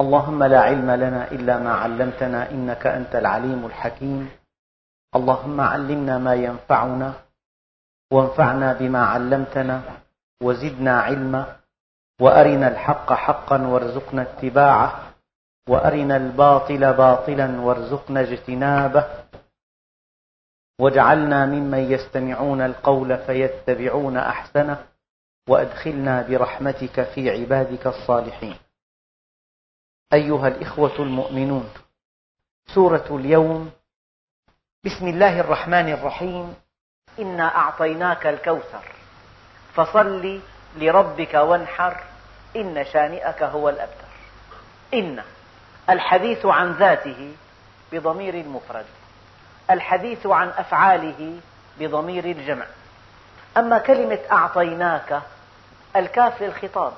اللهم لا علم لنا إلا ما علمتنا إنك أنت العليم الحكيم. اللهم علمنا ما ينفعنا وانفعنا بما علمتنا وزدنا علما وأرنا الحق حقا وارزقنا اتباعه وأرنا الباطل باطلا وارزقنا اجتنابه. واجعلنا ممن يستمعون القول فيتبعون أحسنه وأدخلنا برحمتك في عبادك الصالحين. أيها الإخوة المؤمنون. سورة اليوم. بسم الله الرحمن الرحيم. إنا أعطيناك الكوثر. فصل لربك وانحر. إن شانئك هو الأبتر. إن. الحديث عن ذاته بضمير المفرد. الحديث عن أفعاله بضمير الجمع. أما كلمة أعطيناك الكاف للخطاب.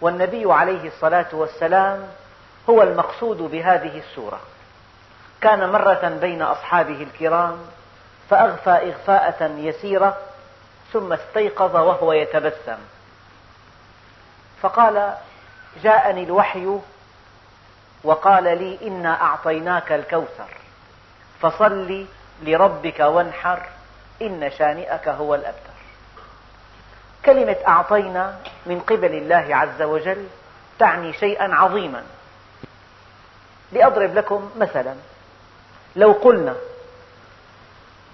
والنبي عليه الصلاة والسلام هو المقصود بهذه السورة. كان مرة بين أصحابه الكرام فأغفى إغفاءة يسيرة ثم استيقظ وهو يتبسم. فقال جاءني الوحي وقال لي إنا أعطيناك الكوثر فصل لربك وانحر إن شانئك هو الأبتر. كلمة أعطينا من قبل الله عز وجل تعني شيئا عظيما. لأضرب لكم مثلا. لو قلنا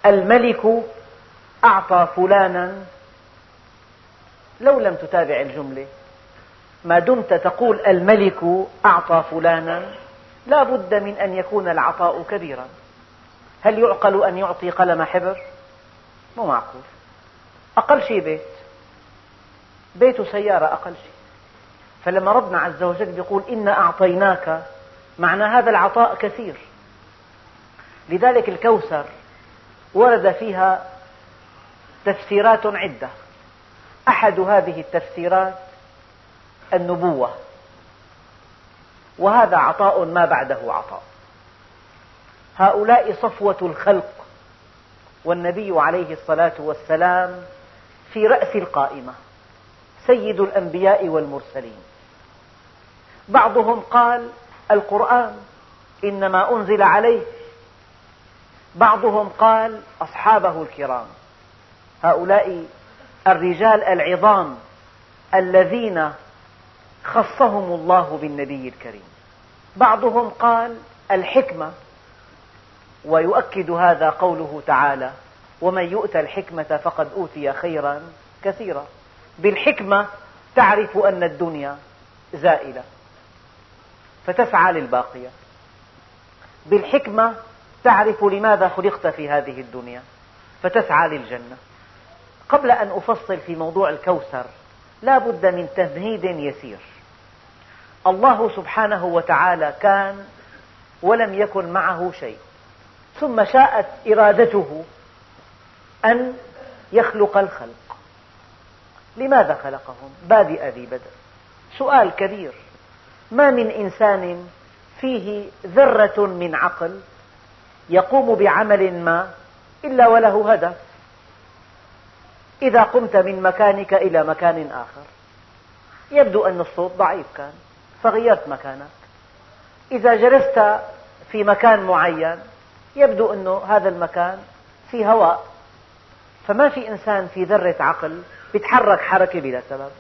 الملك أعطى فلانا لو لم تتابع الجملة ما دمت تقول الملك أعطى فلانا لا بد من أن يكون العطاء كبيرا. هل يعقل أن يعطي قلم حبر؟ مو معقول. أقل شيء بيت. بيت سيارة أقل شيء. فلما ربنا عز وجل يقول إنا أعطيناك معنى هذا العطاء كثير. لذلك الكوثر ورد فيها تفسيرات عدة. أحد هذه التفسيرات النبوة. وهذا عطاء ما بعده عطاء. هؤلاء صفوة الخلق والنبي عليه الصلاة والسلام في رأس القائمة سيد الأنبياء والمرسلين. بعضهم قال القرآن إنما أنزل عليه. بعضهم قال أصحابه الكرام هؤلاء الرجال العظام الذين خصهم الله بالنبي الكريم. بعضهم قال الحكمة ويؤكد هذا قوله تعالى ومن يؤت الحكمة فقد أوتي خيرا كثيرا بالحكمة تعرف أن الدنيا زائلة. فتسعى للباقية بالحكمة تعرف لماذا خلقت في هذه الدنيا فتسعى للجنة. قبل أن أفصل في موضوع الكوثر لا بد من تمهيد يسير. الله سبحانه وتعالى كان ولم يكن معه شيء. ثم شاءت إرادته أن يخلق الخلق. لماذا خلقهم؟ بادئ ذي بدء. سؤال كبير. ما من إنسان فيه ذرة من عقل يقوم بعمل ما إلا وله هدف. إذا قمت من مكانك إلى مكان آخر يبدو أن الصوت ضعيف كان فغيرت مكانك. إذا جلست في مكان معين يبدو أن هذا المكان في هواء. فما في إنسان في ذرة عقل يتحرك حركة بلا سبب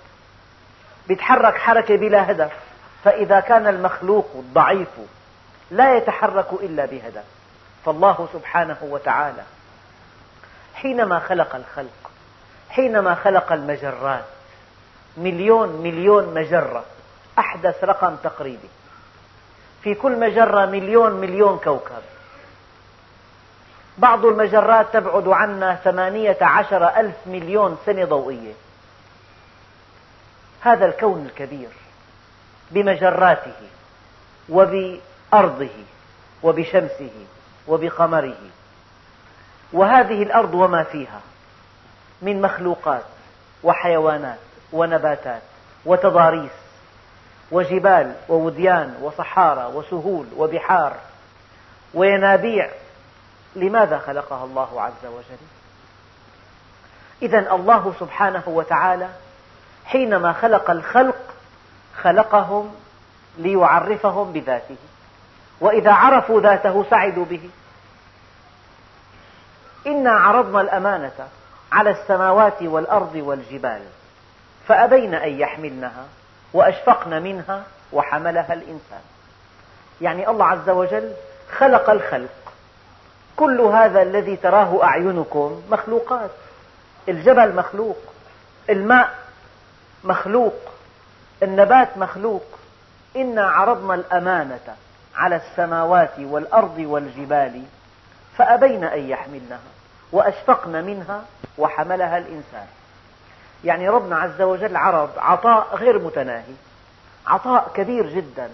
يتحرك حركة بلا هدف. فإذا كان المخلوق الضعيف لا يتحرك إلا بهدف فالله سبحانه وتعالى حينما خلق الخلق حينما خلق المجرات مليون مليون مجرة أحدث رقم تقريبي. في كل مجرة مليون مليون كوكب. بعض المجرات تبعد عنا ثمانية عشر ألف مليون سنة ضوئية. هذا الكون الكبير. بمجراته وبأرضه وبشمسه وبقمره. وهذه الأرض وما فيها من مخلوقات وحيوانات ونباتات وتضاريس وجبال ووديان وصحارى وسهول وبحار. وينابيع. لماذا خلقها الله عز وجل؟ إذا الله سبحانه وتعالى حينما خلق الخلق خلقهم ليعرفهم بذاته. وإذا عرفوا ذاته سعدوا به. إنا عرضنا الأمانة على السماوات والأرض والجبال فأبين أن يحملنها وأشفقن منها وحملها الإنسان. يعني الله عز وجل خلق الخلق. كل هذا الذي تراه أعينكم مخلوقات. الجبل مخلوق الماء مخلوق النبات مخلوق. إنا عرضنا الأمانة على السماوات والأرض والجبال فأبين أن يحملنها وأشفقن منها وحملها الإنسان. يعني ربنا عز وجل عرض عطاء غير متناهي عطاء كبير جدا.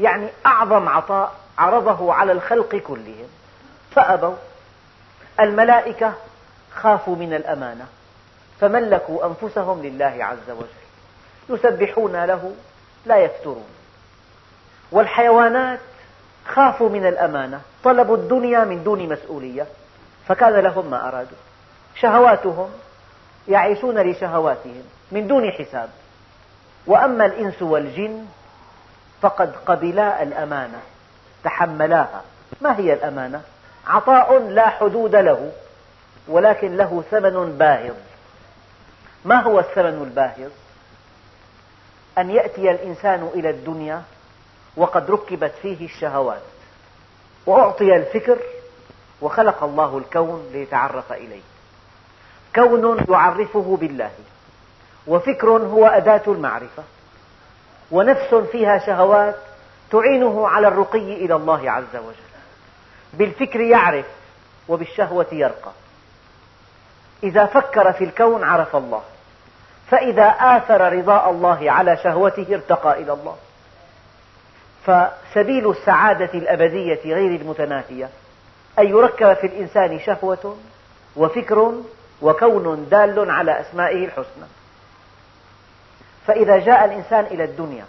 يعني أعظم عطاء عرضه على الخلق كلهم. فأبوا. الملائكة خافوا من الأمانة فملكوا أنفسهم لله عز وجل. يسبحون له لا يفترون. والحيوانات خافوا من الأمانة طلبوا الدنيا من دون مسؤولية فكان لهم ما أرادوا. شهواتهم يعيشون لشهواتهم من دون حساب. وأما الإنس والجن فقد قبلا الأمانة تحملاها. ما هي الأمانة؟ عطاء لا حدود له ولكن له ثمن باهظ. ما هو الثمن الباهظ؟ أن يأتي الإنسان إلى الدنيا وقد ركبت فيه الشهوات وأعطي الفكر وخلق الله الكون ليتعرف إليه. كون يعرفه بالله وفكر هو أداة المعرفة ونفس فيها شهوات تعينه على الرقي إلى الله عز وجل. بالفكر يعرف وبالشهوة يرقى. إذا فكر في الكون عرف الله. فإذا آثر رضاء الله على شهوته ارتقى إلى الله. فسبيل السعادة الأبدية غير المتناهية أن يركب في الإنسان شهوة وفكر وكون دال على أسمائه الحسنى. فإذا جاء الإنسان إلى الدنيا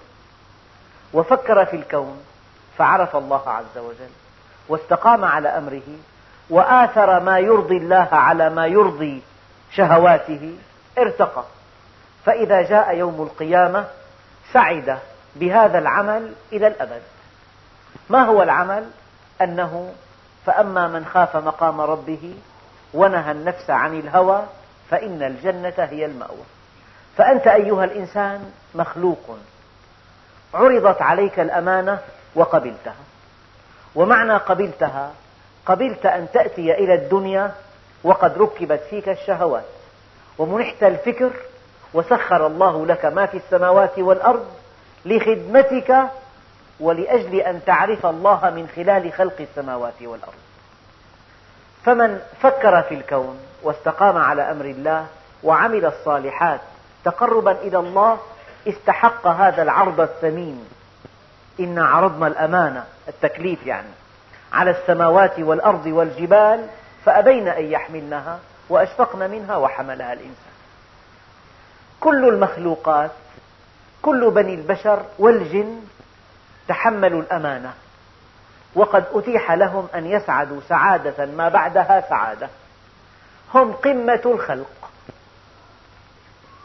وفكر في الكون فعرف الله عز وجل واستقام على أمره وآثر ما يرضي الله على ما يرضي شهواته ارتقى. فإذا جاء يوم القيامة سعد بهذا العمل إلى الأبد. ما هو العمل؟ أنه فأما من خاف مقام ربه ونهى النفس عن الهوى فإن الجنة هي المأوى. فأنت أيها الإنسان مخلوق. عرضت عليك الأمانة وقبلتها. ومعنى قبلتها؟ قبلت أن تأتي إلى الدنيا وقد ركبت فيك الشهوات. ومنحت الفكر وسخر الله لك ما في السماوات والأرض لخدمتك ولأجل أن تعرف الله من خلال خلق السماوات والأرض. فمن فكر في الكون واستقام على أمر الله وعمل الصالحات تقربا إلى الله استحق هذا العرض الثمين. إنا عرضنا الأمانة التكليف يعني على السماوات والأرض والجبال فأبين أن يحملنها وأشفقن منها وحملها الإنسان. كل المخلوقات كل بني البشر والجن تحملوا الأمانة. وقد أتيح لهم أن يسعدوا سعادة ما بعدها سعادة. هم قمة الخلق.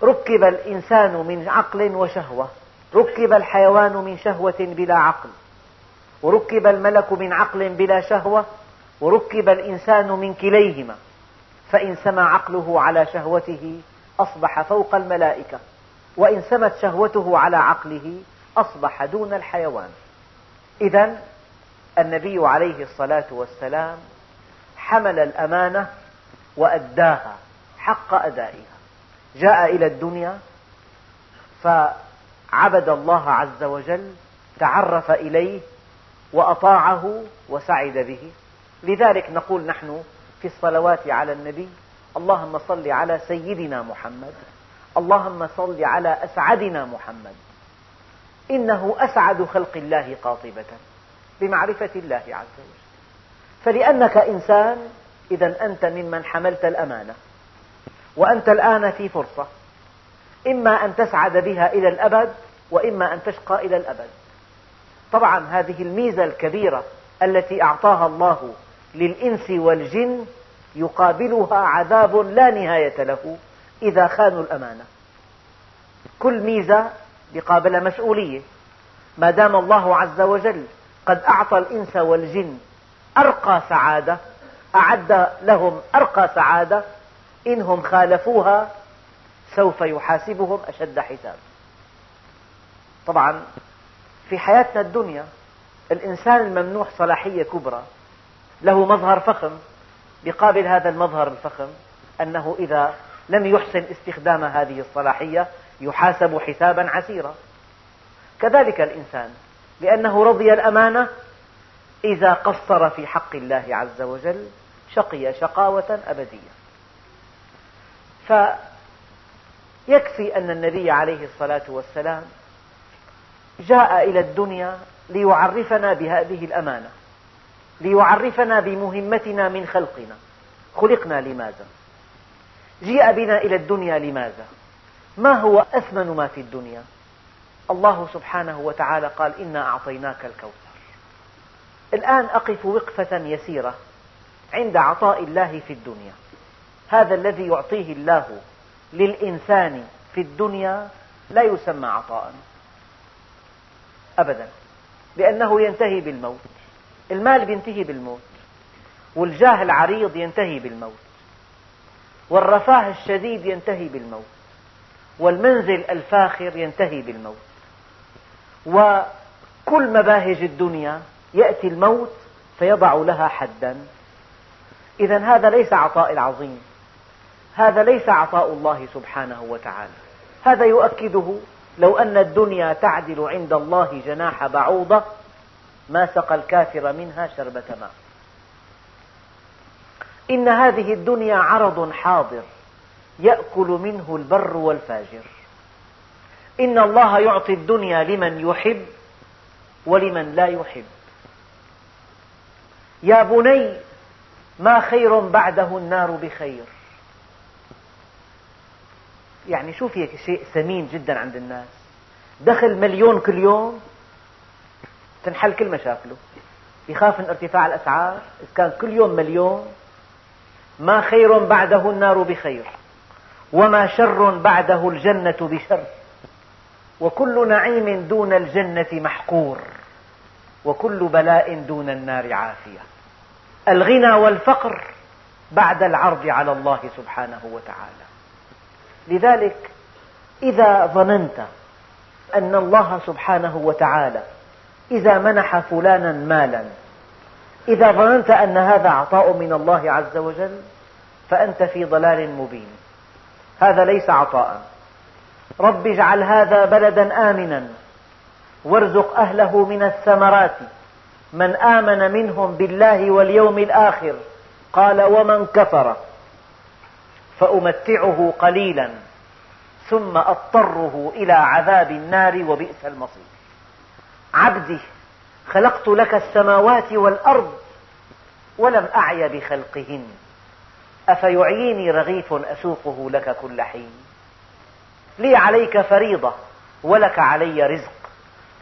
ركب الإنسان من عقل وشهوة. ركب الحيوان من شهوة بلا عقل. وركب الملك من عقل بلا شهوة. وركب الإنسان من كليهما. فإن سمى عقله على شهوته أصبح فوق الملائكة وإن سمت شهوته على عقله أصبح دون الحيوان. إذا النبي عليه الصلاة والسلام حمل الأمانة وأداها حق أدائها. جاء إلى الدنيا فعبد الله عز وجل تعرف إليه وأطاعه وسعد به. لذلك نقول نحن في الصلوات على النبي اللهم صل على سيدنا محمد. اللهم صل على أسعدنا محمد. إنه أسعد خلق الله قاطبة بمعرفة الله عز وجل. فلأنك إنسان إذا أنت ممن حملت الأمانة. وأنت الآن في فرصة. إما أن تسعد بها إلى الأبد وإما أن تشقى إلى الأبد. طبعا هذه الميزة الكبيرة التي أعطاها الله للإنس والجن يقابلها عذاب لا نهاية له إذا خانوا الأمانة. كل ميزة يقابلها مسؤولية. ما دام الله عز وجل قد أعطى الإنس والجن أرقى سعادة أعد لهم أرقى سعادة إنهم خالفوها سوف يحاسبهم أشد حساب. طبعا في حياتنا الدنيا الإنسان الممنوح صلاحية كبرى له مظهر فخم بقابل هذا المظهر الفخم أنه إذا لم يحسن استخدام هذه الصلاحية يحاسب حسابا عسيرا. كذلك الإنسان لأنه رضي الأمانة إذا قصر في حق الله عز وجل شقي شقاوة أبدية. فيكفي أن النبي عليه الصلاة والسلام جاء إلى الدنيا ليعرفنا بهذه الأمانة. ليعرفنا بمهمتنا من خلقنا. خلقنا لماذا؟ جيء بنا إلى الدنيا لماذا؟ ما هو أثمن ما في الدنيا؟ الله سبحانه وتعالى قال إنا أعطيناك الكوثر. الآن أقف وقفة يسيرة عند عطاء الله في الدنيا. هذا الذي يعطيه الله للإنسان في الدنيا لا يسمى عطاء أبدا لأنه ينتهي بالموت. المال ينتهي بالموت والجاه العريض ينتهي بالموت والرفاه الشديد ينتهي بالموت والمنزل الفاخر ينتهي بالموت. وكل مباهج الدنيا يأتي الموت فيضع لها حدا. إذا هذا ليس عطاء العظيم هذا ليس عطاء الله سبحانه وتعالى. هذا يؤكده لو أن الدنيا تعدل عند الله جناح بعوضة ما سقى الكافر منها شربة ماء. إن هذه الدنيا عرض حاضر يأكل منه البر والفاجر. إن الله يعطي الدنيا لمن يحب ولمن لا يحب. يا بني ما خير بعده النار بخير. يعني شوف هيك شيء ثمين جدا عند الناس. دخل مليون كل يوم تنحل كل مشاكله. يخاف من ارتفاع الأسعار إذا كان كل يوم مليون ما خير بعده النار بخير وما شر بعده الجنة بشر. وكل نعيم دون الجنة محقور وكل بلاء دون النار عافية. الغنى والفقر بعد العرض على الله سبحانه وتعالى. لذلك إذا ظننت أن الله سبحانه وتعالى إذا منح فلانا مالا. إذا ظننت أن هذا عطاء من الله عز وجل فأنت في ضلال مبين. هذا ليس عطاء. رب اجعل هذا بلدا آمنا. وارزق أهله من الثمرات. من آمن منهم بالله واليوم الآخر قال ومن كفر فأمتعه قليلا ثم أضطره إلى عذاب النار وبئس المصير. عبدي خلقت لك السماوات والأرض ولم أعي بخلقهن. أفيعيني رغيف أسوقه لك كل حين. لي عليك فريضة ولك علي رزق.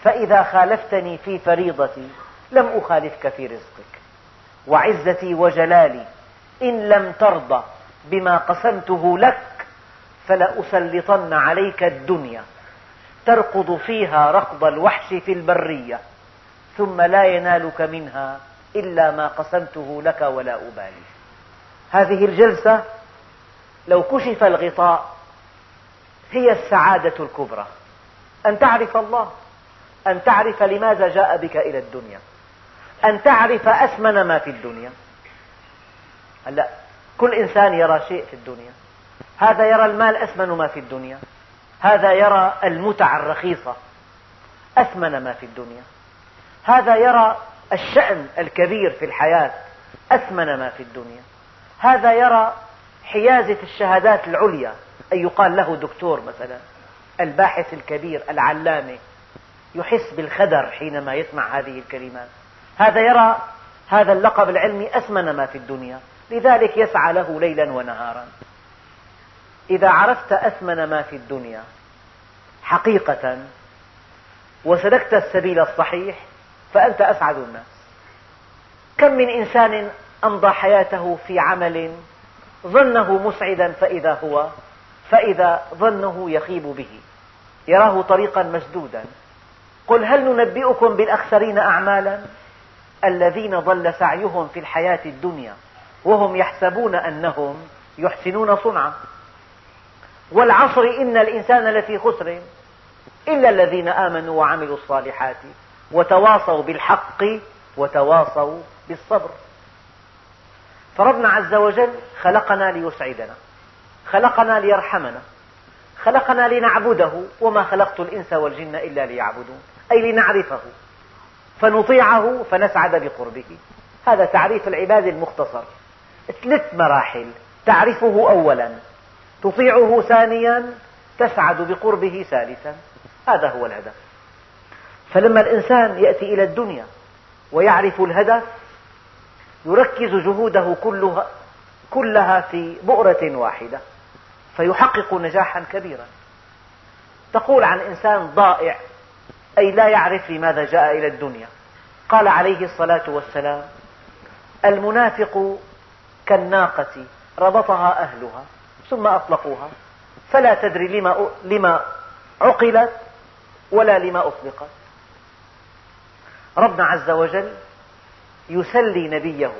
فإذا خالفتني في فريضتي لم أخالفك في رزقك. وعزتي وجلالي إن لم ترضى بما قسمته لك فلأسلطن عليك الدنيا. تركض فيها ركض الوحش في البرية ثم لا ينالك منها إلا ما قسمته لك ولا أبالي. هذه الجلسة لو كشف الغطاء هي السعادة الكبرى. أن تعرف الله أن تعرف لماذا جاء بك إلى الدنيا أن تعرف أثمن ما في الدنيا. هلأ كل إنسان يرى شيء في الدنيا. هذا يرى المال أثمن ما في الدنيا. هذا يرى المتع الرخيصة أثمن ما في الدنيا. هذا يرى الشأن الكبير في الحياة أثمن ما في الدنيا. هذا يرى حيازة الشهادات العليا أن يقال له دكتور مثلا الباحث الكبير العلامة يحس بالخدر حينما يسمع هذه الكلمات. هذا يرى هذا اللقب العلمي أثمن ما في الدنيا لذلك يسعى له ليلا ونهارا. إذا عرفت أثمن ما في الدنيا حقيقة وسلكت السبيل الصحيح فأنت أسعد الناس. كم من إنسان أمضى حياته في عمل ظنه مسعدا فإذا هو فإذا ظنه يخيب به. يراه طريقا مسدودا. قل هل ننبئكم بالأخسرين أعمالا؟ الذين ضل سعيهم في الحياة الدنيا وهم يحسبون أنهم يحسنون صنعا. والعصر إن الإنسان لفي خسر. إلا الذين آمنوا وعملوا الصالحات وتواصوا بالحق وتواصوا بالصبر. فربنا عز وجل خلقنا ليسعدنا خلقنا ليرحمنا خلقنا لنعبده وما خلقت الإنس والجن إلا ليعبدون أي لنعرفه فنطيعه فنسعد بقربه. هذا تعريف العباد المختصر. ثلاث مراحل تعرفه أولا. تطيعه ثانيا تسعد بقربه ثالثا. هذا هو الهدف. فلما الإنسان يأتي إلى الدنيا ويعرف الهدف يركز جهوده كلها, كلها في بؤرة واحدة فيحقق نجاحا كبيرا. تقول عن إنسان ضائع أي لا يعرف لماذا جاء إلى الدنيا. قال عليه الصلاة والسلام المنافق كالناقة ربطها أهلها. ثم أطلقوها. فلا تدري لما, لما عقلت ولا لما أطلقت. ربنا عز وجل يسلي نبيه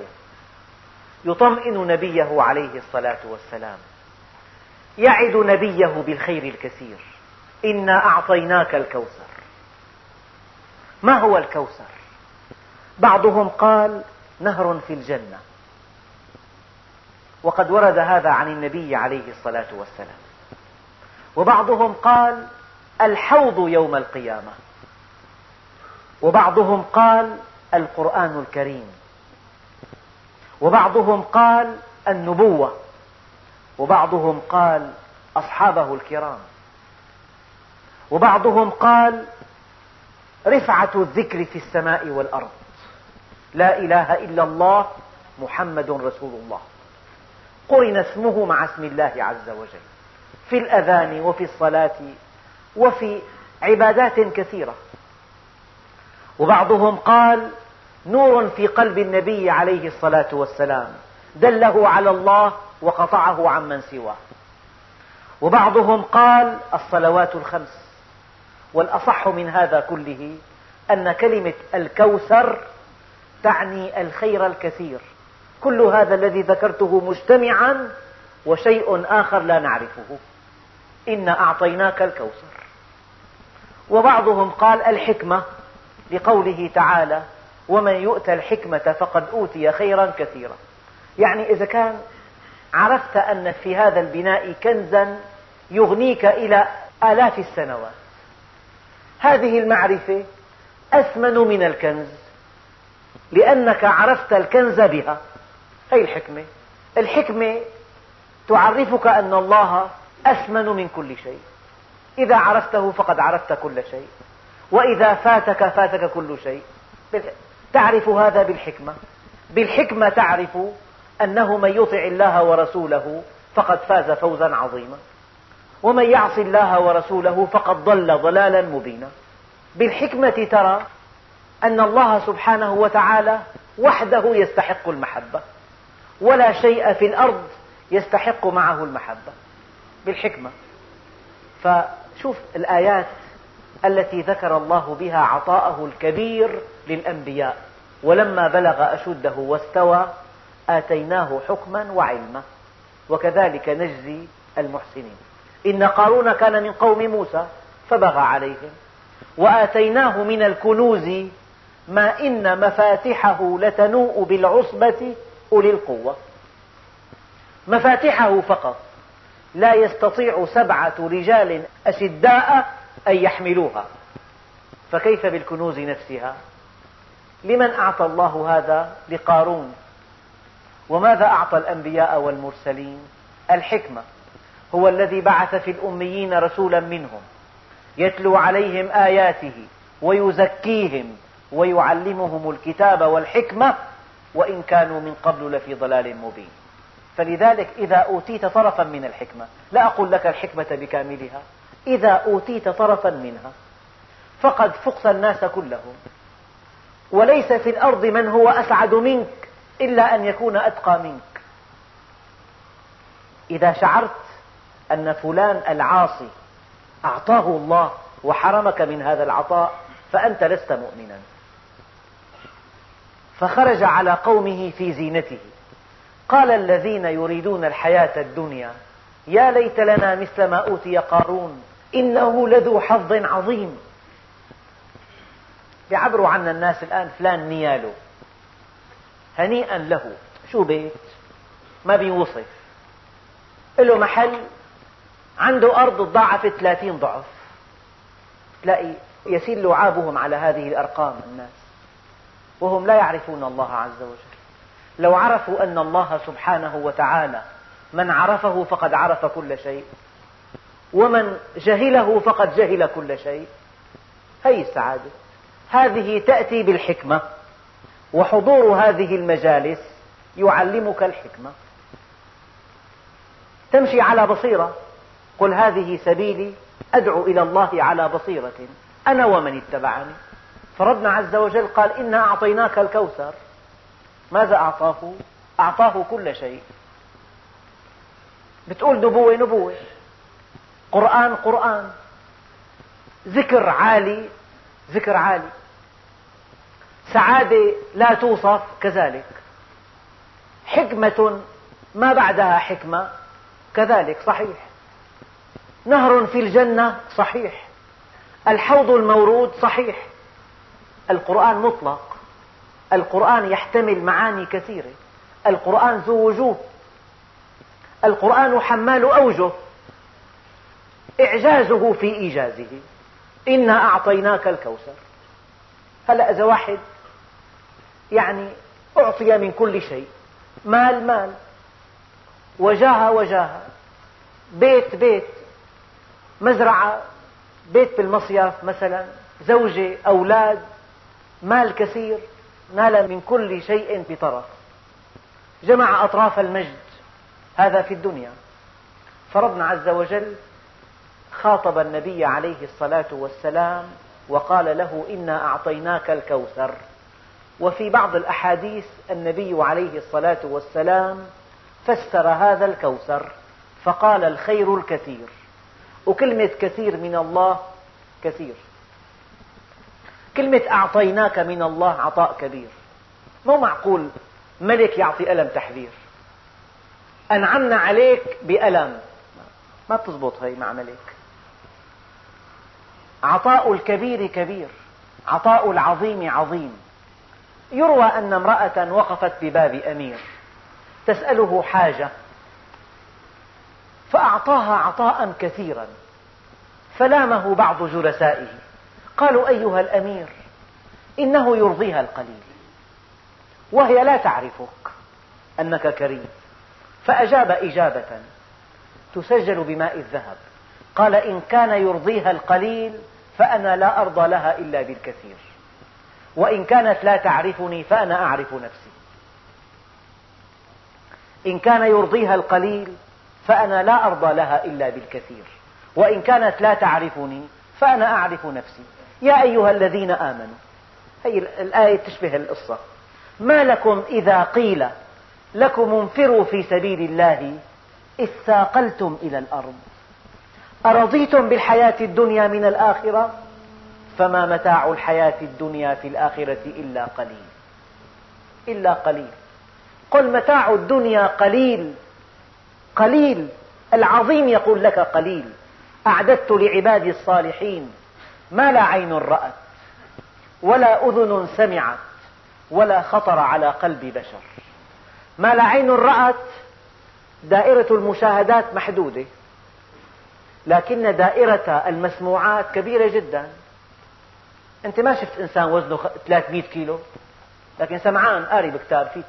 يطمئن نبيه عليه الصلاة والسلام. يعد نبيه بالخير الكثير. إنا أعطيناك الكوثر. ما هو الكوثر؟ بعضهم قال نهر في الجنة. وقد ورد هذا عن النبي عليه الصلاة والسلام. وبعضهم قال الحوض يوم القيامة. وبعضهم قال القرآن الكريم. وبعضهم قال النبوة. وبعضهم قال أصحابه الكرام. وبعضهم قال رفعة الذكر في السماء والأرض. لا إله إلا الله محمد رسول الله. قرن اسمه مع اسم الله عز وجل. في الأذان وفي الصلاة وفي عبادات كثيرة. وبعضهم قال نور في قلب النبي عليه الصلاة والسلام دله على الله وقطعه عمن سواه. وبعضهم قال الصلوات الخمس والأصح من هذا كله أن كلمة الكوثر تعني الخير الكثير. كل هذا الذي ذكرته مجتمعا وشيء آخر لا نعرفه. إنا أعطيناك الكوثر. وبعضهم قال الحكمة لقوله تعالى ومن يؤتى الحكمة فقد أوتي خيرا كثيرا. يعني إذا كان عرفت أن في هذا البناء كنزا يغنيك إلى آلاف السنوات. هذه المعرفة أثمن من الكنز لأنك عرفت الكنز بها. هذه الحكمة؟ الحكمة تعرفك أن الله أثمن من كل شيء. إذا عرفته فقد عرفت كل شيء. وإذا فاتك فاتك كل شيء. تعرف هذا بالحكمة. بالحكمة تعرف أنه من يطع الله ورسوله فقد فاز فوزا عظيما. ومن يعص الله ورسوله فقد ضل ضلالا مبينا. بالحكمة ترى أن الله سبحانه وتعالى وحده يستحق المحبة. ولا شيء في الأرض يستحق معه المحبة بالحكمة. فشوف الآيات التي ذكر الله بها عطاءه الكبير للأنبياء. ولما بلغ أشده واستوى آتيناه حكما وعلما. وكذلك نجزي المحسنين. إن قارون كان من قوم موسى فبغى عليهم. وآتيناه من الكنوز ما إن مفاتحه لتنوء بالعصبة أولي القوة. مفاتحه فقط. لا يستطيع سبعة رجال أشداء أن يحملوها. فكيف بالكنوز نفسها؟ لمن أعطى الله هذا؟ لقارون. وماذا أعطى الأنبياء والمرسلين؟ الحكمة. هو الذي بعث في الأميين رسولا منهم. يتلو عليهم آياته ويزكيهم ويعلمهم الكتاب والحكمة وإن كانوا من قبل لفي ضلال مبين. فلذلك إذا أوتيت طرفا من الحكمة لا أقول لك الحكمة بكاملها. إذا أوتيت طرفا منها فقد فقت الناس كلهم. وليس في الأرض من هو أسعد منك إلا أن يكون أتقى منك. إذا شعرت أن فلان العاصي أعطاه الله وحرمك من هذا العطاء فأنت لست مؤمنا. فخرج على قومه في زينته. قال الذين يريدون الحياة الدنيا يا ليت لنا مثل ما أوتي قارون إنه لذو حظ عظيم. يعبروا عنا الناس الآن فلان نياله. هنيئا له. شو بيت؟ ما بيوصف. له محل عنده أرض تضاعفت ثلاثين ضعف. تلاقي يسيل لعابهم على هذه الأرقام الناس. وهم لا يعرفون الله عز وجل. لو عرفوا أن الله سبحانه وتعالى من عرفه فقد عرف كل شيء ومن جهله فقد جهل كل شيء. هذه السعادة. هذه تأتي بالحكمة وحضور هذه المجالس يعلمك الحكمة. تمشي على بصيرة. قل هذه سبيلي أدعو إلى الله على بصيرة. أنا ومن اتبعني. فربنا عز وجل قال إنا أعطيناك الكوثر. ماذا أعطاه؟ أعطاه كل شيء. بتقول نبوة نبوة. قرآن قرآن. ذكر عالي ذكر عالي. سعادة لا توصف كذلك. حكمة ما بعدها حكمة كذلك صحيح. نهر في الجنة صحيح. الحوض المورود صحيح. القرآن مطلق. القرآن يحتمل معاني كثيرة. القرآن ذو وجوه. القرآن حمال أوجه. إعجازه في إيجازه. إنا أعطيناك الكوثر. هلأ إذا واحد يعني أعطي من كل شيء. مال مال. وجاهة وجاهة بيت بيت. مزرعة. بيت بالمصيف مثلا. زوجة أولاد. مال كثير نال من كل شيء بطرف. جمع أطراف المجد هذا في الدنيا. فربنا عز وجل خاطب النبي عليه الصلاة والسلام وقال له إنا أعطيناك الكوثر. وفي بعض الأحاديث النبي عليه الصلاة والسلام فسر هذا الكوثر فقال الخير الكثير. وكلمة كثير من الله كثير. كلمة أعطيناك من الله عطاء كبير. مو معقول ملك يعطي ألم تحذير. أنعمنا عليك بألم. ما تزبط هي مع ملك. عطاء الكبير كبير. عطاء العظيم عظيم. يروى أن امرأة وقفت بباب أمير. تسأله حاجة. فأعطاها عطاء كثيرا. فلامه بعض جلسائه. قالوا أيها الأمير إنه يرضيها القليل وهي لا تعرفك أنك كريم. فأجاب إجابة تسجل بماء الذهب. قال إن كان يرضيها القليل فأنا لا أرضى لها إلا بالكثير. وإن كانت لا تعرفني فأنا أعرف نفسي. إن كان يرضيها القليل فأنا لا أرضى لها إلا بالكثير. وإن كانت لا تعرفني فأنا أعرف نفسي. يا أيها الذين آمنوا هذه الآية تشبه القصة. ما لكم إذا قيل لكم انفروا في سبيل الله اثاقلتم إلى الأرض. أرضيتم بالحياة الدنيا من الآخرة؟ فما متاع الحياة الدنيا في الآخرة إلا قليل. إلا قليل. قل متاع الدنيا قليل. قليل. العظيم يقول لك قليل. أعددت لعبادي الصالحين. ما لا عين رأت ولا أذن سمعت ولا خطر على قلب بشر. ما لا عين رأت دائرة المشاهدات محدودة. لكن دائرة المسموعات كبيرة جدا. أنت ما شفت إنسان وزنه 300 كيلو؟ لكن سمعان قاري بكتاب في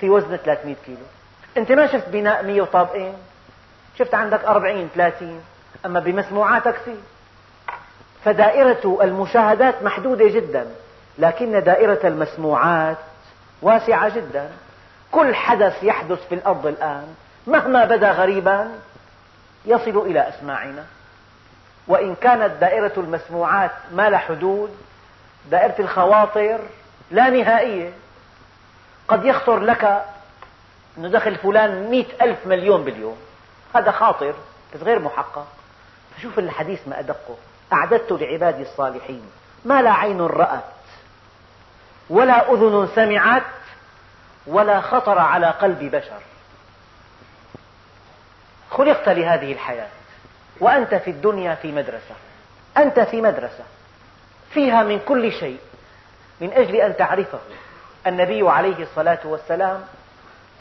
في وزن 300 كيلو. أنت ما شفت بناء 100 طابقين شفت عندك 40 30 أما بمسموعاتك في؟ فدائرة المشاهدات محدودة جدا لكن دائرة المسموعات واسعة جدا. كل حدث يحدث في الأرض الآن مهما بدا غريبا يصل إلى أسماعنا. وإن كانت دائرة المسموعات ما لا حدود دائرة الخواطر لا نهائية. قد يخطر لك أن دخل فلان مئة ألف مليون باليوم. هذا خاطر بس غير محقق. فشوف الحديث ما أدقه. أعددت لعبادي الصالحين. ما لا عين رأت ولا أذن سمعت ولا خطر على قلب بشر. خلقت لهذه الحياة وأنت في الدنيا في مدرسة. أنت في مدرسة فيها من كل شيء من أجل أن تعرفه. النبي عليه الصلاة والسلام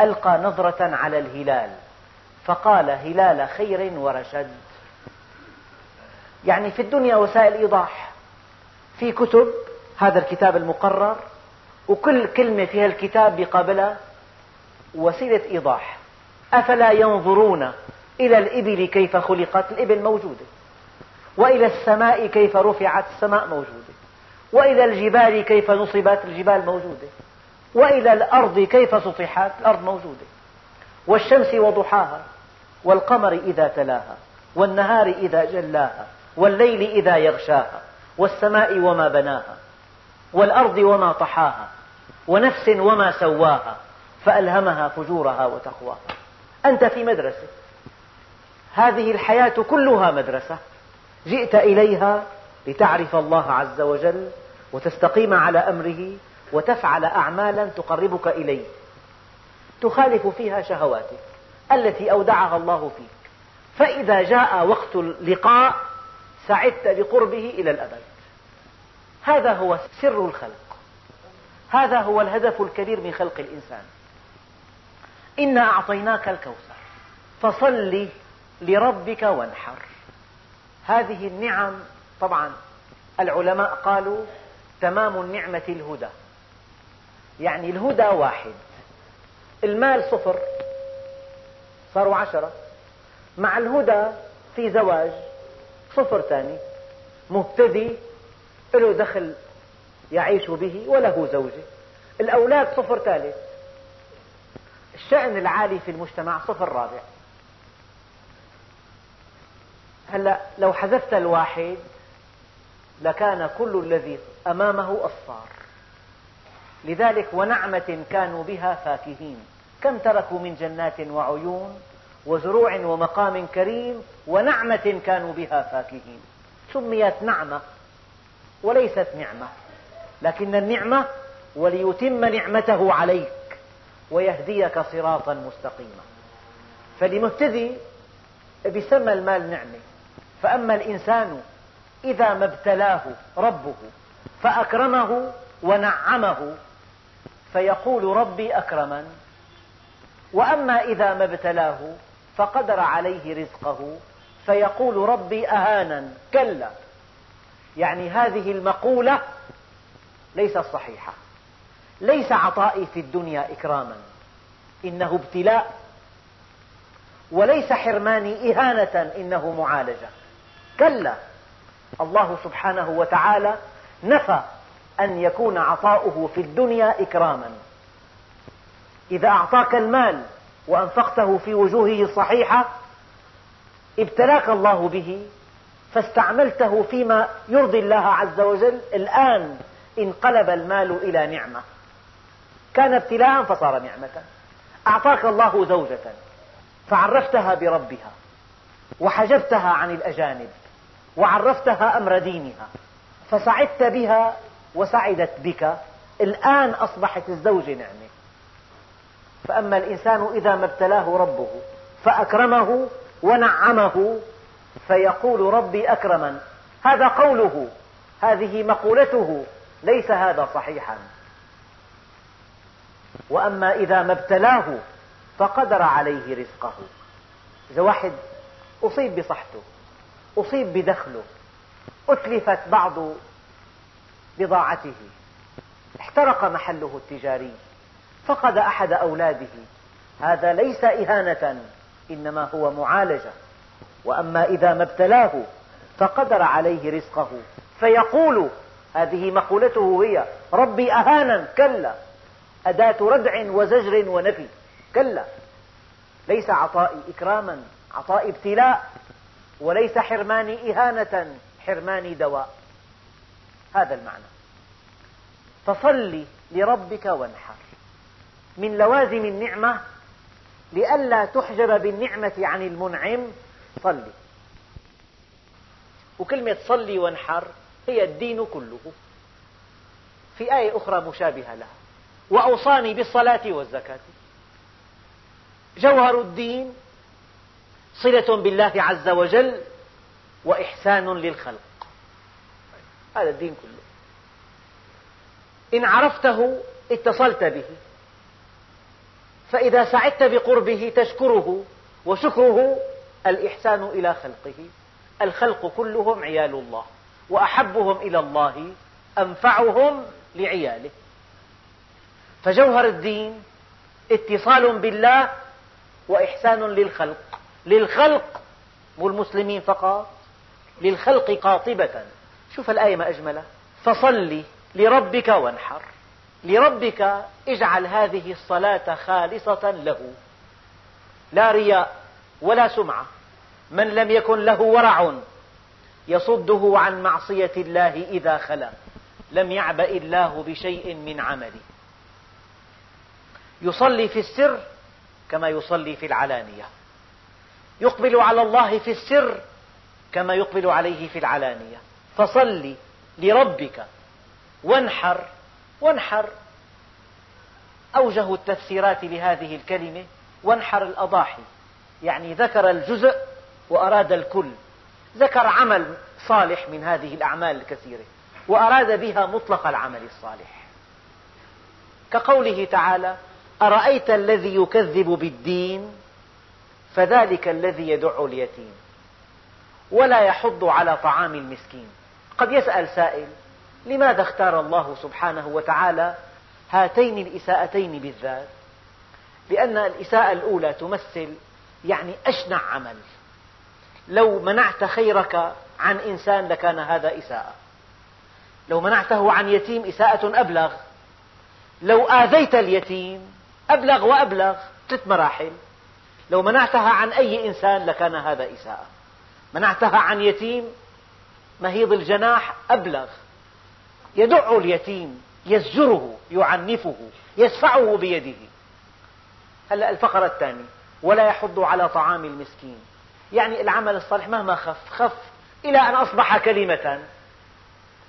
ألقى نظرة على الهلال فقال هلال خير ورشد. يعني في الدنيا وسائل إيضاح. في كتب هذا الكتاب المقرر وكل كلمة في الكتاب بقابلها وسيلة إيضاح. أفلا ينظرون إلى الإبل كيف خلقت؟ الإبل موجودة. وإلى السماء كيف رفعت؟ السماء موجودة. وإلى الجبال كيف نصبت؟ الجبال موجودة. وإلى الأرض كيف سطحت؟ الأرض موجودة. والشمس وضحاها والقمر إذا تلاها والنهار إذا جلاها. والليل إذا يغشاها والسماء وما بناها والأرض وما طحاها ونفس وما سواها فألهمها فجورها وتقواها. أنت في مدرسة. هذه الحياة كلها مدرسة. جئت إليها لتعرف الله عز وجل وتستقيم على أمره وتفعل أعمالا تقربك إليه. تخالف فيها شهواتك التي أودعها الله فيك. فإذا جاء وقت اللقاء سعدت لقربه إلى الأبد. هذا هو سر الخلق. هذا هو الهدف الكبير من خلق الإنسان. إنا أعطيناك الكوثر فصل لربك وانحر. هذه النعم طبعا العلماء قالوا تمام النعمة الهدى. يعني الهدى واحد. المال صفر. صاروا عشرة. مع الهدى في زواج. صفر ثاني مبتدي له دخل يعيش به وله زوجة. الأولاد صفر ثالث. الشأن العالي في المجتمع صفر رابع. هلا لو حذفت الواحد لكان كل الذي أمامه أصفار. لذلك ونعمة كانوا بها فاكهين. كم تركوا من جنات وعيون؟ وزروع ومقام كريم ونعمة كانوا بها فاكهين. سميت نعمة وليست نعمة لكن النعمة وليتم نعمته عليك ويهديك صراطا مستقيما. فلمبتدي بسمى المال نعمة فأما الإنسان إذا ما ابتلاه ربه فأكرمه ونعمه فيقول ربي أكرمن وأما إذا ما ابتلاه فقدر عليه رزقه فيقول ربي أهانا. كلا. يعني هذه المقولة ليست صحيحة. ليس عطائي في الدنيا إكراما. إنه ابتلاء. وليس حرماني إهانة إنه معالجة. كلا. الله سبحانه وتعالى نفى أن يكون عطاؤه في الدنيا إكراما. إذا أعطاك المال وأنفقته في وجوهه الصحيحة ابتلاك الله به فاستعملته فيما يرضي الله عز وجل الآن انقلب المال إلى نعمة. كان ابتلاء فصار نعمة. أعطاك الله زوجة فعرفتها بربها وحجبتها عن الأجانب وعرفتها أمر دينها فسعدت بها وسعدت بك. الآن أصبحت الزوجة نعمة. فأما الإنسان إذا ما ابتلاه ربه فأكرمه ونعمه فيقول ربي أكرمن. هذا قوله هذه مقولته ليس هذا صحيحا. وأما إذا ما ابتلاه فقدر عليه رزقه. إذا واحد أصيب بصحته أصيب بدخله أتلفت بعض بضاعته احترق محله التجاري. فقد أحد أولاده. هذا ليس إهانة إنما هو معالجة. وأما إذا ما ابتلاه فقدر عليه رزقه. فيقول هذه مقولته هي ربي أهانا كلا. أداة ردع وزجر ونفي كلا. ليس عطائي إكراما عطائي ابتلاء. وليس حرماني إهانة حرماني دواء. هذا المعنى. فصل لربك وانحر. من لوازم النعمة لئلا تحجب بالنعمة عن المنعم صلي. وكلمة صلي وانحر هي الدين كله. في آية أخرى مشابهة لها. وأوصاني بالصلاة والزكاة. جوهر الدين صلة بالله عز وجل وإحسان للخلق. هذا الدين كله. إن عرفته اتصلت به. فإذا سعدت بقربه تشكره وشكره الإحسان إلى خلقه. الخلق كلهم عيال الله وأحبهم إلى الله أنفعهم لعياله. فجوهر الدين اتصال بالله وإحسان للخلق. للخلق مو المسلمين فقط للخلق قاطبة. شوف الآية ما أجملها فصل لربك وانحر. لربك اجعل هذه الصلاة خالصة له. لا رياء ولا سمعة. من لم يكن له ورع يصده عن معصية الله إذا خلا. لم يعبأ الله بشيء من عمله. يصلي في السر كما يصلي في العلانية. يقبل على الله في السر كما يقبل عليه في العلانية. فصل لربك وانحر وانحر أوجه التفسيرات لهذه الكلمة وانحر الأضاحي. يعني ذكر الجزء وأراد الكل. ذكر عمل صالح من هذه الأعمال الكثيرة وأراد بها مطلق العمل الصالح. كقوله تعالى أرأيت الذي يكذب بالدين فذلك الذي يدع اليتيم ولا يحض على طعام المسكين. قد يسأل سائل لماذا اختار الله سبحانه وتعالى هاتين الإساءتين بالذات؟ لأن الإساءة الأولى تمثل يعني أشنع عمل. لو منعت خيرك عن إنسان لكان هذا إساءة. لو منعته عن يتيم إساءة أبلغ. لو آذيت اليتيم أبلغ وأبلغ ثلاث مراحل. لو منعتها عن أي إنسان لكان هذا إساءة. منعتها عن يتيم مهيض الجناح أبلغ. يدع اليتيم يزجره يعنفه يدفعه بيده. هلا الفقرة الثانية ولا يحض على طعام المسكين. يعني العمل الصالح مهما خف خف إلى أن أصبح كلمة.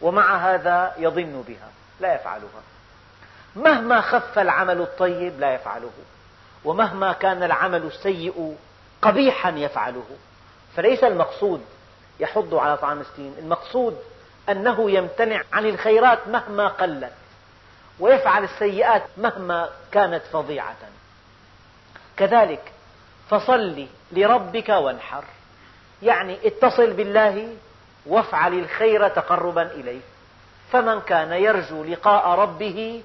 ومع هذا يضن بها لا يفعلها. مهما خف العمل الطيب لا يفعله. ومهما كان العمل السيء قبيحا يفعله. فليس المقصود يحض على طعام المسكين المقصود أنه يمتنع عن الخيرات مهما قلت ويفعل السيئات مهما كانت فظيعة. كذلك فصل لربك وانحر. يعني اتصل بالله وافعل الخير تقربا إليه. فمن كان يرجو لقاء ربه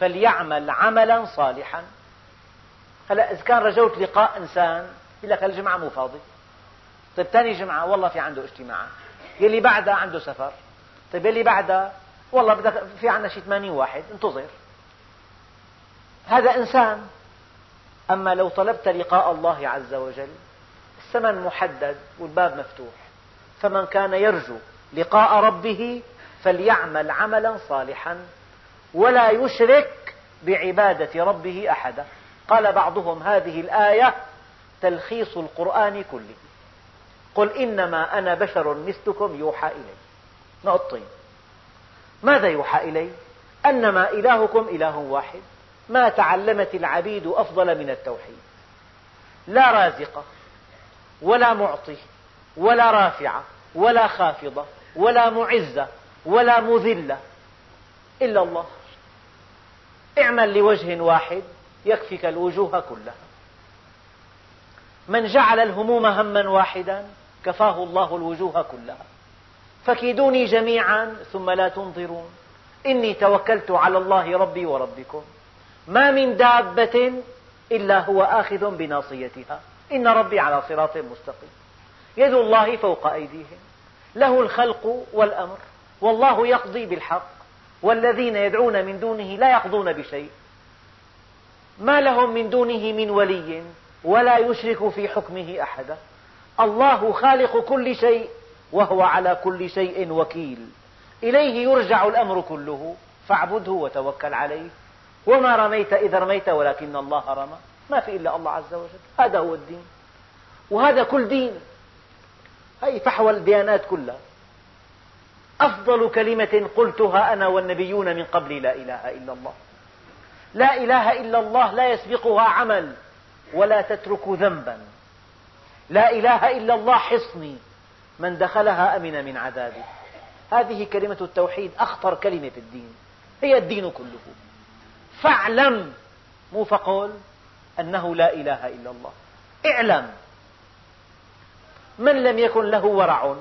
فليعمل عملا صالحا. هلا إذا كان رجوت لقاء إنسان يقول لك الجمعة مو فاضي. طيب ثاني جمعة والله في عنده اجتماعات يلي بعدها عنده سفر. طيب يلي بعدها والله بدك في عندنا شي 80 واحد انتظر. هذا إنسان. أما لو طلبت لقاء الله عز وجل الثمن محدد والباب مفتوح. فمن كان يرجو لقاء ربه فليعمل عملا صالحا ولا يشرك بعبادة ربه أحدا. قال بعضهم هذه الآية تلخيص القرآن كله. قل إنما أنا بشر مثلكم يوحى إلي. نقطين ماذا يوحى إلي؟ أنما إلهكم إله واحد ما تعلمت العبيد أفضل من التوحيد. لا رازقة ولا معطي ولا رافعة ولا خافضة ولا معزة ولا مذلة إلا الله. اعمل لوجه واحد يكفك الوجوه كلها. من جعل الهموم هما واحدا كفاه الله الوجوه كلها. فكيدوني جميعا ثم لا تنظرون. إني توكلت على الله ربي وربكم. ما من دابة إلا هو آخذ بناصيتها. إن ربي على صراط مستقيم. يد الله فوق أيديهم. له الخلق والأمر. والله يقضي بالحق. والذين يدعون من دونه لا يقضون بشيء. ما لهم من دونه من ولي ولا يشرك في حكمه أحدا. الله خالق كل شيء. وهو على كل شيء وكيل. إليه يرجع الأمر كله. فاعبده وتوكل عليه. وما رميت إذا رميت ولكن الله رمى. ما في إلا الله عز وجل. هذا هو الدين. وهذا كل دين. هذه فحوى الديانات كلها. أفضل كلمة قلتها أنا والنبيون من قبل لا إله إلا الله. لا إله إلا الله لا يسبقها عمل ولا تترك ذنبا. لا إله إلا الله حصني. من دخلها أمن من عذابي هذه كلمة التوحيد أخطر كلمة في الدين. هي الدين كله. فاعلم. مو فقل أنه لا إله إلا الله. اعلم. من لم يكن له ورع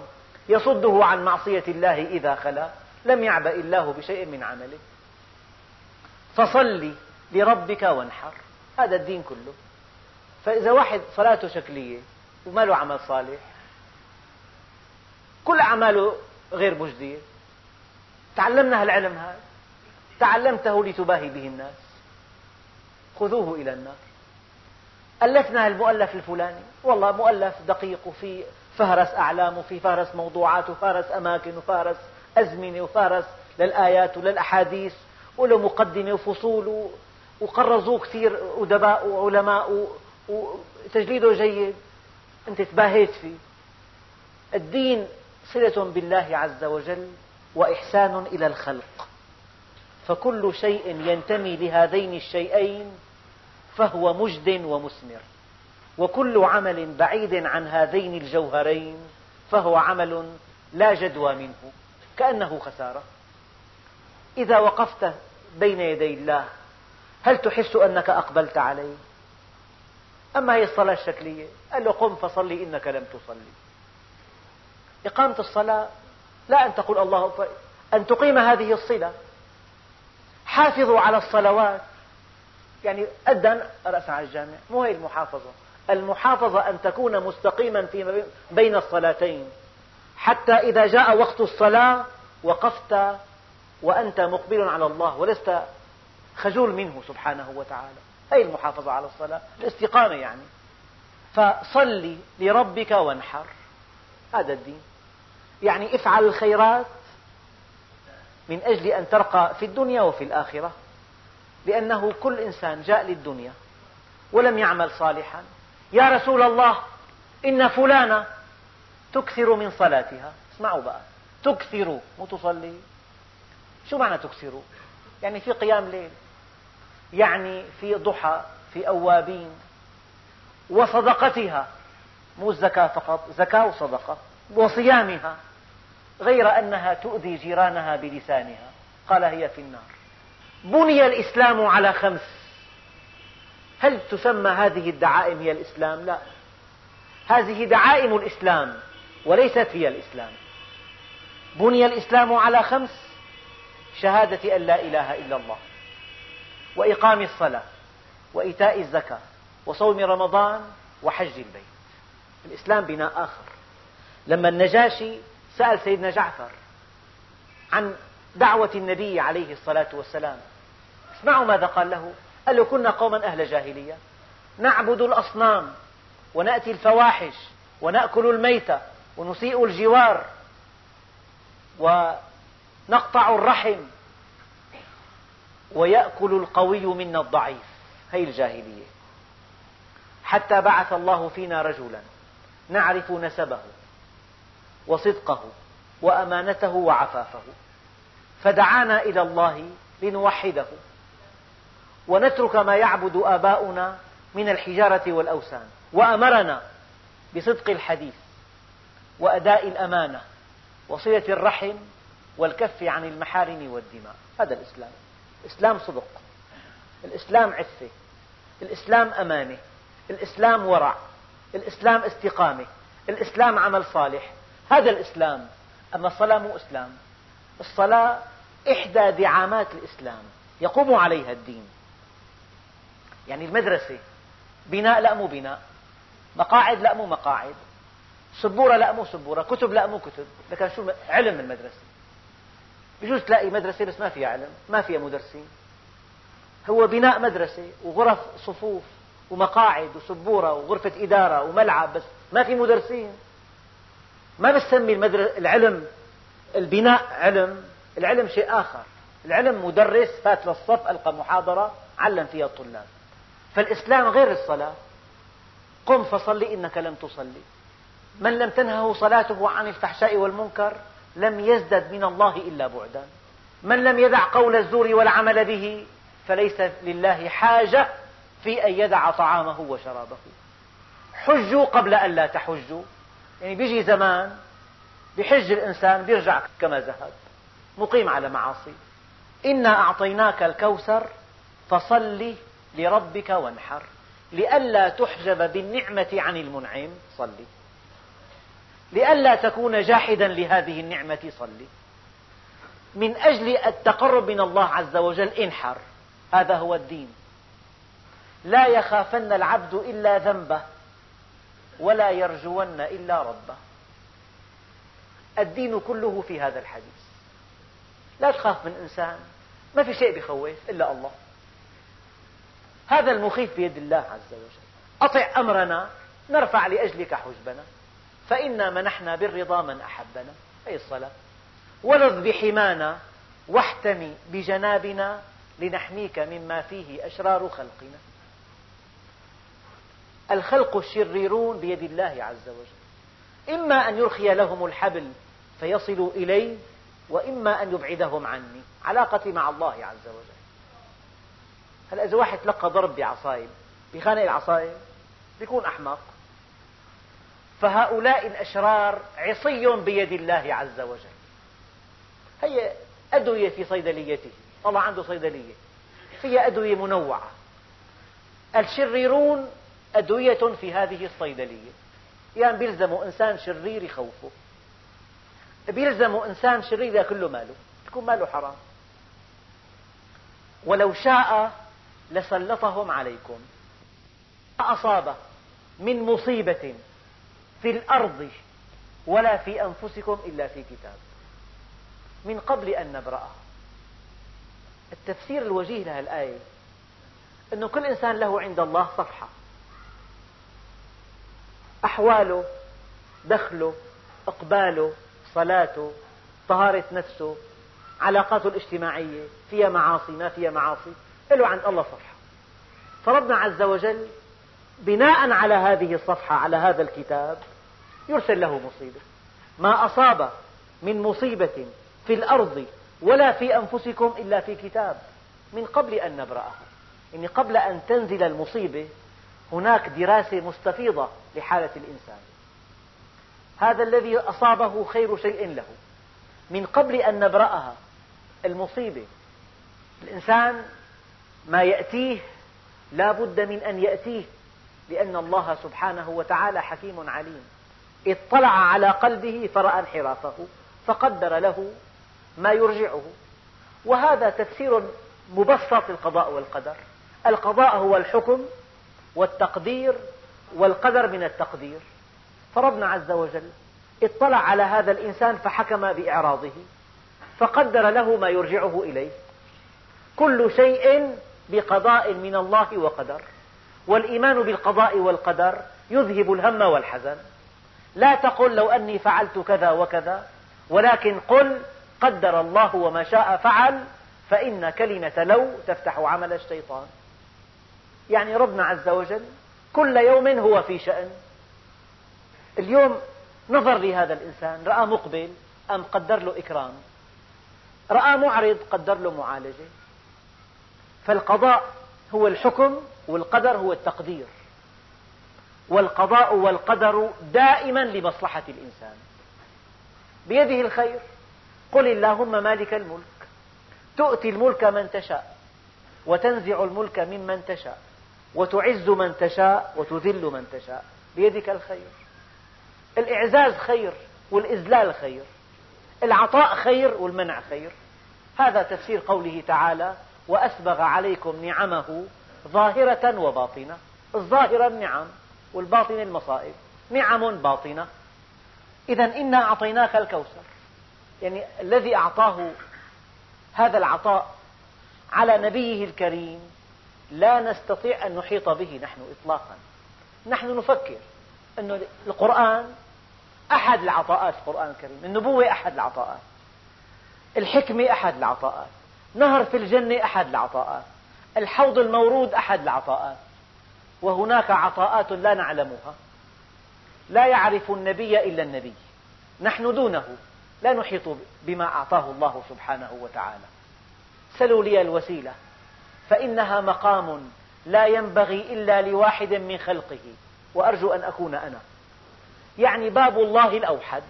يصده عن معصية الله إذا خلا لم يعبأ الله بشيء من عمله. فصل لربك وانحر. هذا الدين كله. فإذا واحد صلاته شكلية وما له عمل صالح كل أعماله غير مجدية تعلمنا هالعلم هذا تعلمته لتباهي به الناس. خذوه إلى النار. ألفنا المؤلف الفلاني. والله مؤلف دقيق وفي فهرس أعلام وفي فهرس موضوعات وفهرس أماكن وفهرس أزمنة وفهرس للآيات وللأحاديث وله مقدمة وفصول وقرزوه كثير أدباء وعلماء وتجليده جيد. أنت تباهيت فيه. الدين صلة بالله عز وجل وإحسان إلى الخلق. فكل شيء ينتمي لهذين الشيئين فهو مجد ومثمر وكل عمل بعيد عن هذين الجوهرين فهو عمل لا جدوى منه كأنه خسارة. إذا وقفت بين يدي الله هل تحس أنك أقبلت عليه؟ أما هي الصلاة الشكلية؟ قال له قم فصلي إنك لم تصلي. إقامة الصلاة لا أن تقول الله أن تقيم هذه الصلة. حافظوا على الصلوات. يعني أذن رأس على الجامع مو هي المحافظة. المحافظة أن تكون مستقيما في بين الصلاتين. حتى إذا جاء وقت الصلاة وقفت وأنت مقبل على الله ولست خجول منه سبحانه وتعالى. هذه المحافظة على الصلاة؟ الاستقامة يعني. فصل لربك وانحر. هذا الدين. يعني افعل الخيرات من أجل أن ترقى في الدنيا وفي الآخرة. لأنه كل إنسان جاء للدنيا ولم يعمل صالحا. يا رسول الله إن فلانة تكثر من صلاتها. اسمعوا بقى. تكثر مو تصلي. شو معنى تكثر؟ يعني في قيام ليل يعني في ضحى في أوابين وصدقتها. مو الزكاة فقط زكاة وصدقة. وصيامها غير أنها تؤذي جيرانها بلسانها. قال هي في النار. بني الإسلام على خمس. هل تسمى هذه الدعائم هي الإسلام؟ لا. هذه دعائم الإسلام وليست هي الإسلام. بني الإسلام على خمس شهادة أن لا إله إلا الله وإقام الصلاة وإيتاء الزكاة وصوم رمضان وحج البيت. الإسلام بناء آخر. لما النجاشي سأل سيدنا جعفر عن دعوة النبي عليه الصلاة والسلام اسمعوا ماذا قال له؟ قال له كنا قوما أهل جاهلية نعبد الأصنام ونأتي الفواحش ونأكل الميتة ونسيء الجوار ونقطع الرحم ويأكل القوي منا الضعيف. هي الجاهلية. حتى بعث الله فينا رجلا نعرف نسبه. وصدقه وأمانته وعفافه. فدعانا إلى الله لنوحده ونترك ما يعبد آباؤنا من الحجارة والأوثان. وأمرنا بصدق الحديث وأداء الأمانة وصلة الرحم والكف عن المحارم والدماء. هذا الإسلام. الإسلام صدق. الإسلام عفة. الإسلام أمانة. الإسلام ورع. الإسلام استقامة. الإسلام عمل صالح. هذا الإسلام أما الصلاة مو إسلام. الصلاة إحدى دعامات الإسلام يقوم عليها الدين. يعني المدرسة بناء لا مو بناء مقاعد لا مو مقاعد سبورة لا مو سبورة كتب لا مو كتب. لكن شو علم المدرسة. بجوز تلاقي مدرسة بس ما فيها علم ما فيها مدرسين. هو بناء مدرسة وغرف صفوف ومقاعد وسبورة وغرفة إدارة وملعب بس ما في مدرسين. ما بسمي العلم البناء علم العلم شيء آخر. العلم مدرس فات للصف ألقى محاضرة علم فيها الطلاب. فالإسلام غير الصلاة. قم فصل إنك لم تصلي. من لم تنهه صلاته عن الفحشاء والمنكر لم يزدد من الله إلا بعدا. من لم يدع قول الزور والعمل به فليس لله حاجة في أن يدع طعامه وشرابه. حجوا قبل أن لا تحجوا. يعني بيجي زمان بحج الإنسان بيرجع كما ذهب مقيم على معاصي. إنا أعطيناك الكوثر فصل لربك وانحر. لئلا تحجب بالنعمة عن المنعم صلي لئلا تكون جاحدا لهذه النعمة صلي من أجل التقرب من الله عز وجل انحر. هذا هو الدين. لا يخافن العبد إلا ذنبه. ولا يرجون إلا ربه. الدين كله في هذا الحديث. لا تخاف من إنسان. ما في شيء بخوف إلا الله. هذا المخيف بيد الله عز وجل. أطع أمرنا نرفع لأجلك حجبنا. فإنا منحنا بالرضا من أحبنا. أي الصلاة. ولذ بحمانا واحتمي بجنابنا لنحميك مما فيه أشرار خلقنا. الخلق الشريرون بيد الله عز وجل. إما أن يرخي لهم الحبل فيصلوا إلي وإما أن يبعدهم عني. علاقتي مع الله عز وجل. هلا إذا واحد تلقى ضرب بعصايب بخانق العصايب بيكون أحمق؟ فهؤلاء الأشرار عصي بيد الله عز وجل. هي أدوية في صيدليته. الله عنده صيدلية. فيها أدوية منوعة. الشريرون أدوية في هذه الصيدلية. يعني بيلزموا إنسان شرير يخوفه. بيلزموا إنسان شرير يأكل له ماله. يكون ماله حرام. ولو شاء لسلطهم عليكم. ما أصاب من مصيبة في الأرض ولا في أنفسكم إلا في كتاب. من قبل أن نبرأها التفسير الوجيه لها الآية. أن كل إنسان له عند الله صفحة. أحواله دخله إقباله صلاته طهارة نفسه علاقاته الاجتماعية فيها معاصي ما فيها معاصي له عند الله صفحة. فربنا عز وجل بناء على هذه الصفحة على هذا الكتاب يرسل له مصيبة. ما أصاب من مصيبة في الأرض ولا في أنفسكم إلا في كتاب من قبل أن نبرأها. يعني قبل أن تنزل المصيبة هناك دراسة مستفيضة لحالة الإنسان. هذا الذي أصابه خير شيء له. من قبل أن نبرأها المصيبة الإنسان ما يأتيه لا بد من أن يأتيه لأن الله سبحانه وتعالى حكيم عليم. اطلع على قلبه فرأى انحرافه فقدر له ما يرجعه. وهذا تفسير مبسط للقضاء والقدر. القضاء هو الحكم والتقدير والقدر من التقدير. فربنا عز وجل اطلع على هذا الإنسان فحكم بإعراضه فقدر له ما يرجعه إليه. كل شيء بقضاء من الله وقدر والإيمان بالقضاء والقدر يذهب الهم والحزن. لا تقل لو أني فعلت كذا وكذا ولكن قل قدر الله وما شاء فعل فإن كلمة لو تفتح عمل الشيطان. يعني ربنا عز وجل كل يوم هو في شأن. اليوم نظر لهذا الإنسان رأى مقبل أم قدر له إكرام؟ رأى معرض قدر له معالجة. فالقضاء هو الحكم والقدر هو التقدير. والقضاء والقدر دائما لمصلحة الإنسان. بيده الخير. قل اللهم مالك الملك. تؤتي الملك من تشاء وتنزع الملك ممن تشاء. وتعز من تشاء وتذل من تشاء. بيدك الخير. الإعزاز خير والإذلال خير. العطاء خير والمنع خير. هذا تفسير قوله تعالى وأسبغ عليكم نعمه ظاهرة وباطنة. الظاهرة النعم والباطنة المصائب. نعم باطنة. إذا إنا أعطيناك الكوثر. يعني الذي أعطاه هذا العطاء على نبيه الكريم. لا نستطيع أن نحيط به نحن إطلاقا. نحن نفكر أن القرآن أحد العطاءات القرآن الكريم النبوة أحد العطاءات الحكمة أحد العطاءات نهر في الجنة أحد العطاءات الحوض المورود أحد العطاءات وهناك عطاءات لا نعلمها. لا يعرف النبي إلا النبي. نحن دونه. لا نحيط بما أعطاه الله سبحانه وتعالى. سلوا لي الوسيلة. فإنها مقام لا ينبغي إلا لواحد من خلقه وأرجو أن أكون أنا. يعني باب الله الأوحد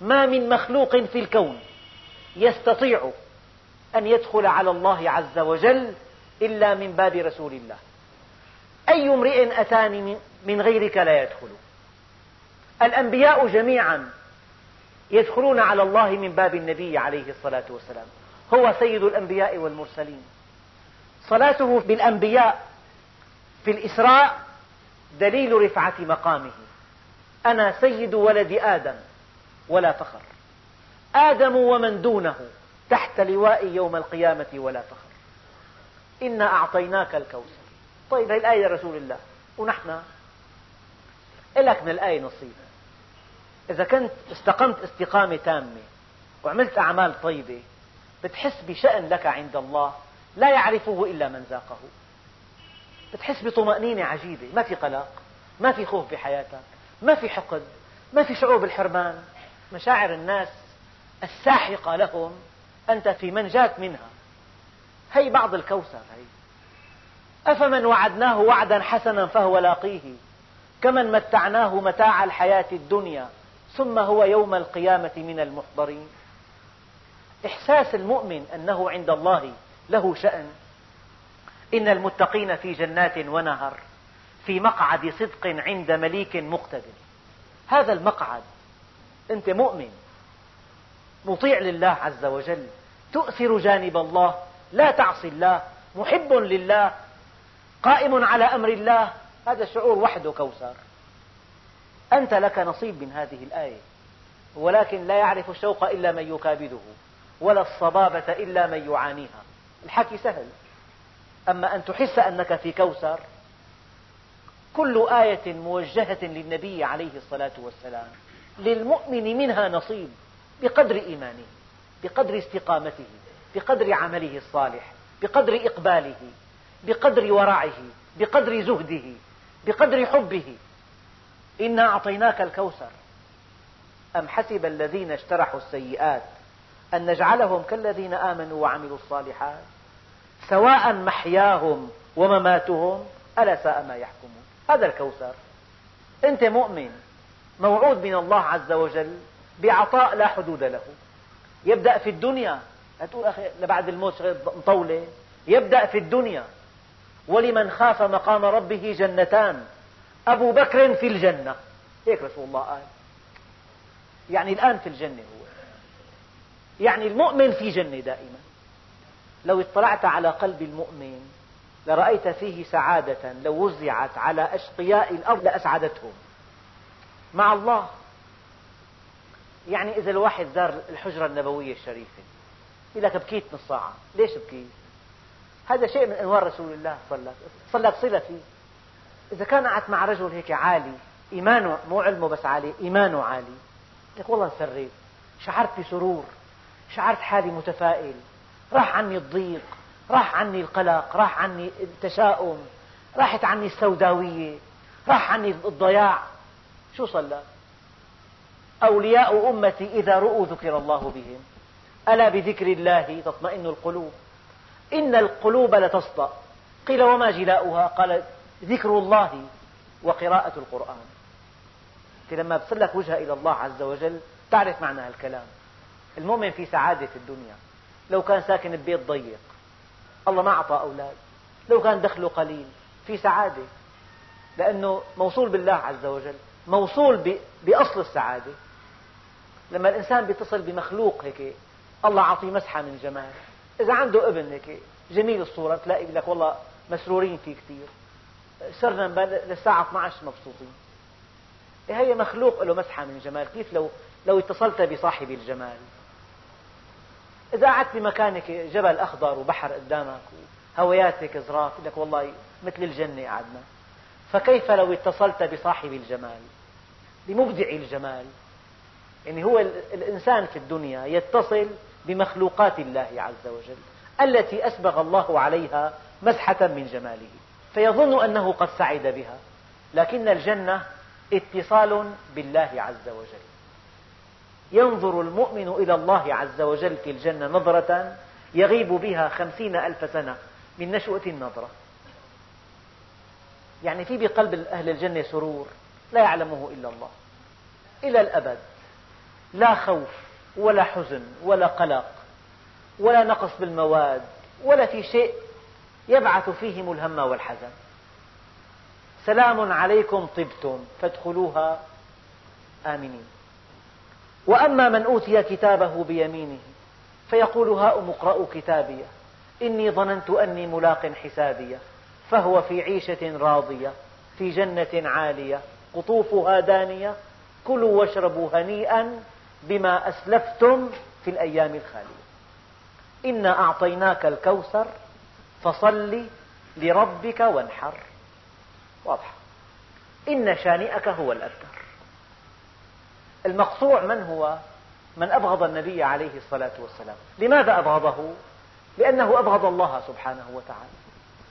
ما من مخلوق في الكون يستطيع أن يدخل على الله عز وجل إلا من باب رسول الله. أي امرئ أتاني من غيرك لا يدخل. الأنبياء جميعا يدخلون على الله من باب النبي عليه الصلاة والسلام هو سيد الأنبياء والمرسلين. صلاته بالأنبياء في الإسراء دليل رفعة مقامه. أنا سيد ولد آدم ولا فخر آدم ومن دونه تحت لواء يوم القيامة ولا فخر إنا أعطيناك الكوثر. طيب هذه الآية لرسول الله. ونحن؟ لك من الآية نصيب إذا كنت استقمت استقامة تامة وعملت أعمال طيبة بتحس بشأن لك عند الله. لا يعرفه إلا من ذاقه. بتحس بطمأنينة عجيبة. ما في قلق ما في خوف بحياتك ما في حقد ما في شعور بالحرمان. مشاعر الناس الساحقة لهم أنت في منجاة منها. هي بعض الكوثر هي. أفمن وعدناه وعدا حسنا فهو لاقيه. كمن متعناه متاع الحياة الدنيا ثم هو يوم القيامة من المحضرين. إحساس المؤمن أنه عند الله له شأن. إن المتقين في جنات ونهر في مقعد صدق عند مليك مقتدر. هذا المقعد أنت مؤمن مطيع لله عز وجل تؤثر جانب الله لا تعصي الله محب لله قائم على أمر الله هذا الشعور وحده كوثر. أنت لك نصيب من هذه الآية ولكن لا يعرف الشوق إلا من يكابده ولا الصبابة إلا من يعانيها. الحكي سهل. أما أن تحس أنك في كوثر كل آية موجهة للنبي عليه الصلاة والسلام للمؤمن منها نصيب بقدر إيمانه بقدر استقامته بقدر عمله الصالح بقدر إقباله بقدر ورعه بقدر زهده بقدر حبه. إنا أعطيناك الكوثر. أم حسب الذين اجترحوا السيئات أن نجعلهم كالذين آمنوا وعملوا الصالحات؟ سواء محياهم ومماتهم ألا ساء ما يحكمون. هذا الكوثر. أنت مؤمن موعود من الله عز وجل بعطاء لا حدود له. يبدأ في الدنيا. تقول أخي لبعد الموت مطولة. يبدأ في الدنيا. ولمن خاف مقام ربه جنتان. أبو بكر في الجنة. هيك رسول الله قال. يعني الآن في الجنة هو. يعني المؤمن في جنة دائما. لو اطلعت على قلب المؤمن لرأيت فيه سعادة لو وزعت على أشقياء الأرض لأسعدتهم. مع الله. يعني إذا الواحد زار الحجرة النبوية الشريفة يقول لك بكيت نص ساعة ليش بكيت؟ هذا شيء من أنوار رسول الله صلى الله لك صلة فيه. إذا كان قعدت مع رجل هيك عالي إيمانه مو علمه بس عالي إيمانه عالي. لك والله انسريت شعرت بسرور. شعرت حالي متفائل. راح عني الضيق راح عني القلق راح عني التشاؤم راحت عني السوداوية راح عني الضياع. شو صلى؟ أولياء أمتي إذا رؤوا ذكر الله بهم. ألا بذكر الله تطمئن القلوب؟ إن القلوب لتصدأ قيل وما جلاؤها؟ قال ذكر الله وقراءة القرآن. أنت لما بصلك وجهة إلى الله عز وجل؟ تعرف معنى هالكلام. المؤمن في سعادة في الدنيا. لو كان ساكن ببيت ضيق. الله ما أعطى أولاد. لو كان دخله قليل. في سعادة. لأنه موصول بالله عز وجل. موصول بأصل السعادة. لما الإنسان يتصل بمخلوق هيك الله عطيه مسحة من جمال. إذا عنده ابن هيك جميل الصورة تلاقي لك والله مسرورين فيه كثير صرنا للساعة 12 مبسوطين. إيه هي مخلوق له مسحة من جمال. كيف لو لو اتصلت بصاحب الجمال؟ إذا قعدت بمكانك جبل أخضر وبحر قدامك وهويات هيك ظراف لك والله مثل الجنة قعدنا. فكيف لو اتصلت بصاحب الجمال؟ بمبدع الجمال. يعني هو الإنسان في الدنيا يتصل بمخلوقات الله عز وجل التي أسبغ الله عليها مسحة من جماله. فيظن أنه قد سعد بها. لكن الجنة اتصال بالله عز وجل. ينظر المؤمن إلى الله عز وجل في الجنة نظرة يغيب بها خمسين ألف سنة من نشوة النظرة. يعني في بقلب أهل الجنة سرور لا يعلمه إلا الله إلى الأبد. لا خوف ولا حزن ولا قلق ولا نقص بالمواد ولا في شيء يبعث فيهم الهم والحزن. سلام عليكم طبتم فادخلوها آمنين. وأما من أوتي كتابه بيمينه فيقول هاؤم اقرءوا كتابي إني ظننت أني ملاق حسابيه فهو في عيشة راضية في جنة عالية قطوفها دانية كلوا واشربوا هنيئا بما أسلفتم في الأيام الخالية. إنا أعطيناك الكوثر فصل لربك وانحر. واضحة إن شانئك هو الأبتر المقطوع من هو؟ من أبغض النبي عليه الصلاة والسلام. لماذا أبغضه؟ لأنه أبغض الله سبحانه وتعالى.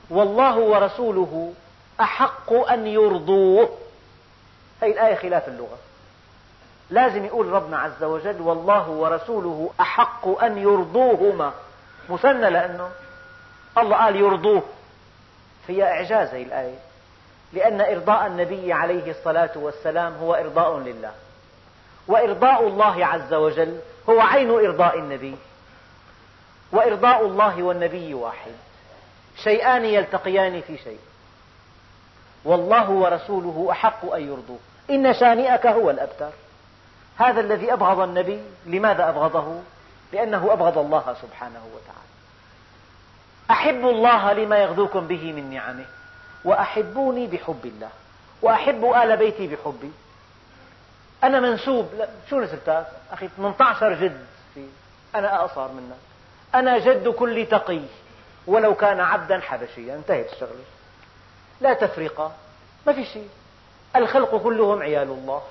والله ورسوله أحق أن يرضوه. هذه الآية خلاف اللغة. لازم يقول ربنا عز وجل والله ورسوله أحق أن يرضوهما. مثنى لأنه الله قال يرضوه. هي إعجاز هذه الآية. لأن إرضاء النبي عليه الصلاة والسلام هو إرضاء لله. وإرضاء الله عز وجل هو عين إرضاء النبي. وإرضاء الله والنبي واحد. شيئان يلتقيان في شيء. والله ورسوله أحق أن يرضوه إن شانئك هو الأبتر. هذا الذي أبغض النبي لماذا أبغضه؟ لأنه أبغض الله سبحانه وتعالى. أحبوا الله لما يغذوكم به من نعمه. وأحبوني بحب الله. وأحب آل بيتي بحبي. أنا منسوب. لا شو نسبتك؟ أخي 18 جد. في أنا أقصر منك. أنا جد كل تقي. ولو كان عبدا حبشيا. انتهت الشغلة. لا تفرقة. ما في شيء. الخلق كلهم عيال الله.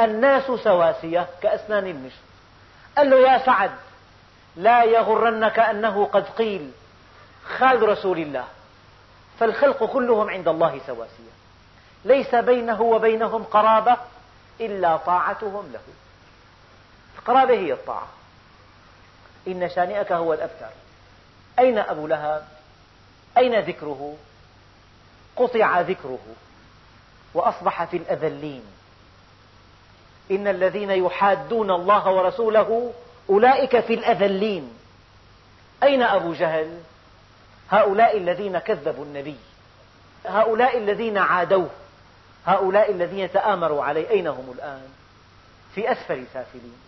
الناس سواسية كأسنان المشط. قال له يا سعد لا يغرنك أنه قد قيل خال رسول الله. فالخلق كلهم عند الله سواسية. ليس بينه وبينهم قرابة. إلا طاعتهم له. القرابة هي الطاعة. إن شانئك هو الأبتر. أين أبو لهب؟ أين ذكره؟ قطع ذكره وأصبح في الأذلين. إن الذين يحادون الله ورسوله أولئك في الأذلين. أين أبو جهل؟ هؤلاء الذين كذبوا النبي. هؤلاء الذين عادوه. هؤلاء الذين تآمروا عليه أين هم الآن؟ في أسفل سافلين.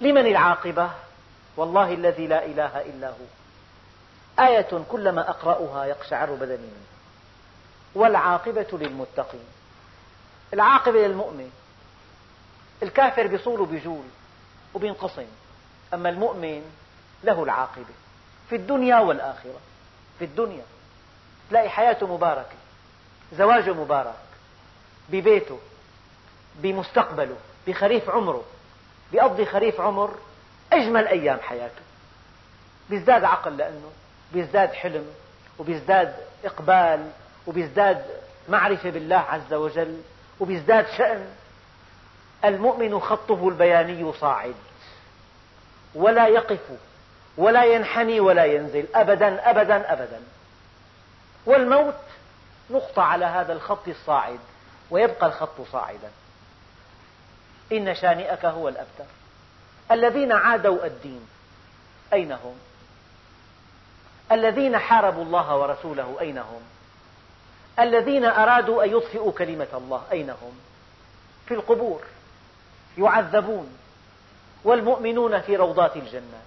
لمن العاقبة؟ والله الذي لا إله إلا هو. آية كلما أقرأها يقشعر بدني منه والعاقبة للمتقين. العاقبة للمؤمن. الكافر بيصول وبيجول وبينقسم أما المؤمن له العاقبة. في الدنيا والآخرة. في الدنيا. تلاقي حياته مباركة. زواجه مبارك ببيته بمستقبله بخريف عمره بيقضي خريف عمر أجمل أيام حياته. بيزداد عقل لأنه بيزداد حلم وبيزداد إقبال وبيزداد معرفة بالله عز وجل وبيزداد شأن. المؤمن خطه البياني صاعد. ولا يقف ولا ينحني ولا ينزل. أبدا أبدا أبدا. والموت نقطة على هذا الخط الصاعد ويبقى الخط صاعدا إن شانئك هو الأبتر الذين عادوا الدين أين هم؟ الذين حاربوا الله ورسوله أين هم؟ الذين أرادوا أن يطفئوا كلمة الله أين هم؟ في القبور يعذبون والمؤمنون في روضات الجنات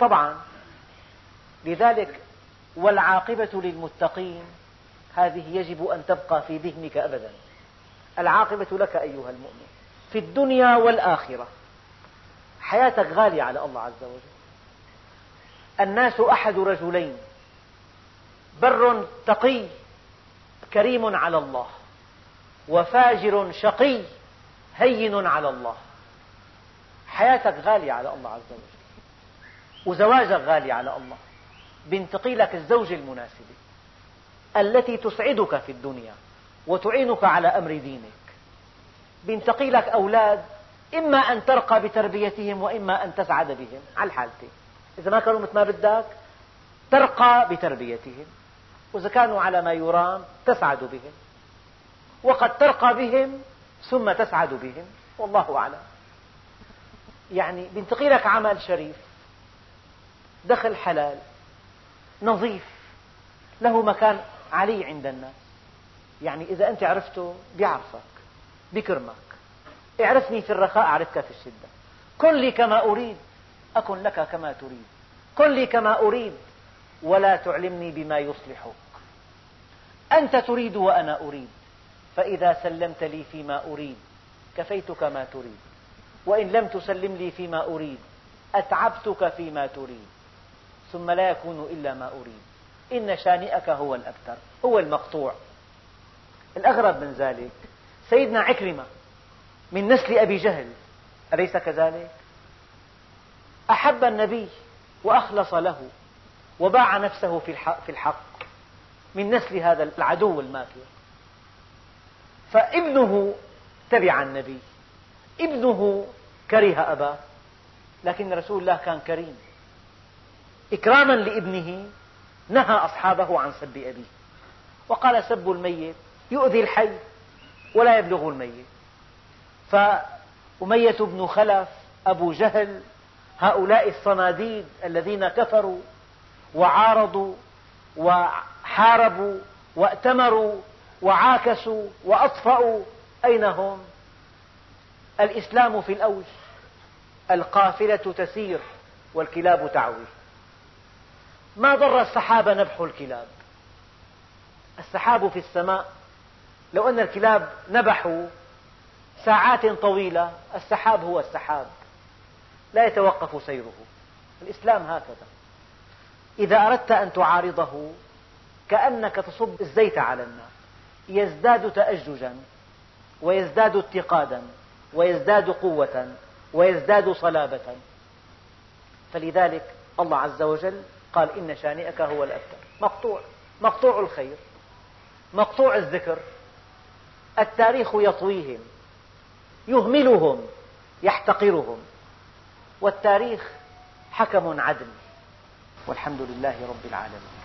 طبعا لذلك والعاقبة للمتقين. هذه يجب أن تبقى في ذهنك أبدا. العاقبة لك أيها المؤمن في الدنيا والآخرة. حياتك غالية على الله عز وجل. الناس أحد رجلين. بر تقي كريم على الله. وفاجر شقي هين على الله. حياتك غالية على الله عز وجل. وزواجك غالي على الله. بينتقي لك الزوجة المناسبة التي تسعدك في الدنيا وتعينك على أمر دينك. بينتقي لك أولاد إما أن ترقى بتربيتهم وإما أن تسعد بهم. على الحالتين إذا ما كانوا مثل ما بدك ترقى بتربيتهم. وإذا كانوا على ما يرام تسعد بهم. وقد ترقى بهم ثم تسعد بهم. والله أعلم. يعني بينتقي لك عمل شريف دخل حلال نظيف. له مكان علي عند الناس. يعني إذا أنت عرفته بيعرفك بكرمك. اعرفني في الرخاء أعرفك في الشدة. كن لي كما أريد أكن لك كما تريد. كن لي كما أريد ولا تعلمني بما يصلحك. أنت تريد وأنا أريد فإذا سلمت لي فيما أريد كفيتك ما تريد. وإن لم تسلم لي فيما أريد أتعبتك فيما تريد. ثم لا يكون إلا ما أريد. إن شانئك هو الأبتر هو المقطوع. الأغرب من ذلك سيدنا عكرمة من نسل أبي جهل أليس كذلك؟ أحب النبي وأخلص له وباع نفسه في الحق من نسل هذا العدو الماكر فابنه تبع النبي ابنه كره أباه لكن رسول الله كان كريم. إكراما لابنه نهى أصحابه عن سب أبيه. وقال سب الميت يؤذي الحي ولا يبلغ الميت. فأمية بن خلف أبو جهل هؤلاء الصناديد الذين كفروا وعارضوا وحاربوا وائتمروا وعاكسوا وأطفأوا أين هم؟ الإسلام في الأوج القافلة تسير والكلاب تعوي. ما ضر السحاب نبح الكلاب؟ السحاب في السماء لو أن الكلاب نبحوا ساعات طويلة السحاب هو السحاب لا يتوقف سيره. الإسلام هكذا. إذا أردت أن تعارضه كأنك تصب الزيت على النار. يزداد تأججا ويزداد اتقادا ويزداد قوة ويزداد صلابة. فلذلك الله عز وجل قال إن شانئك هو الأبتر. مقطوع. مقطوع الخير. مقطوع الذكر. التاريخ يطويهم. يهملهم. يحتقرهم. والتاريخ حكم عدل. والحمد لله رب العالمين.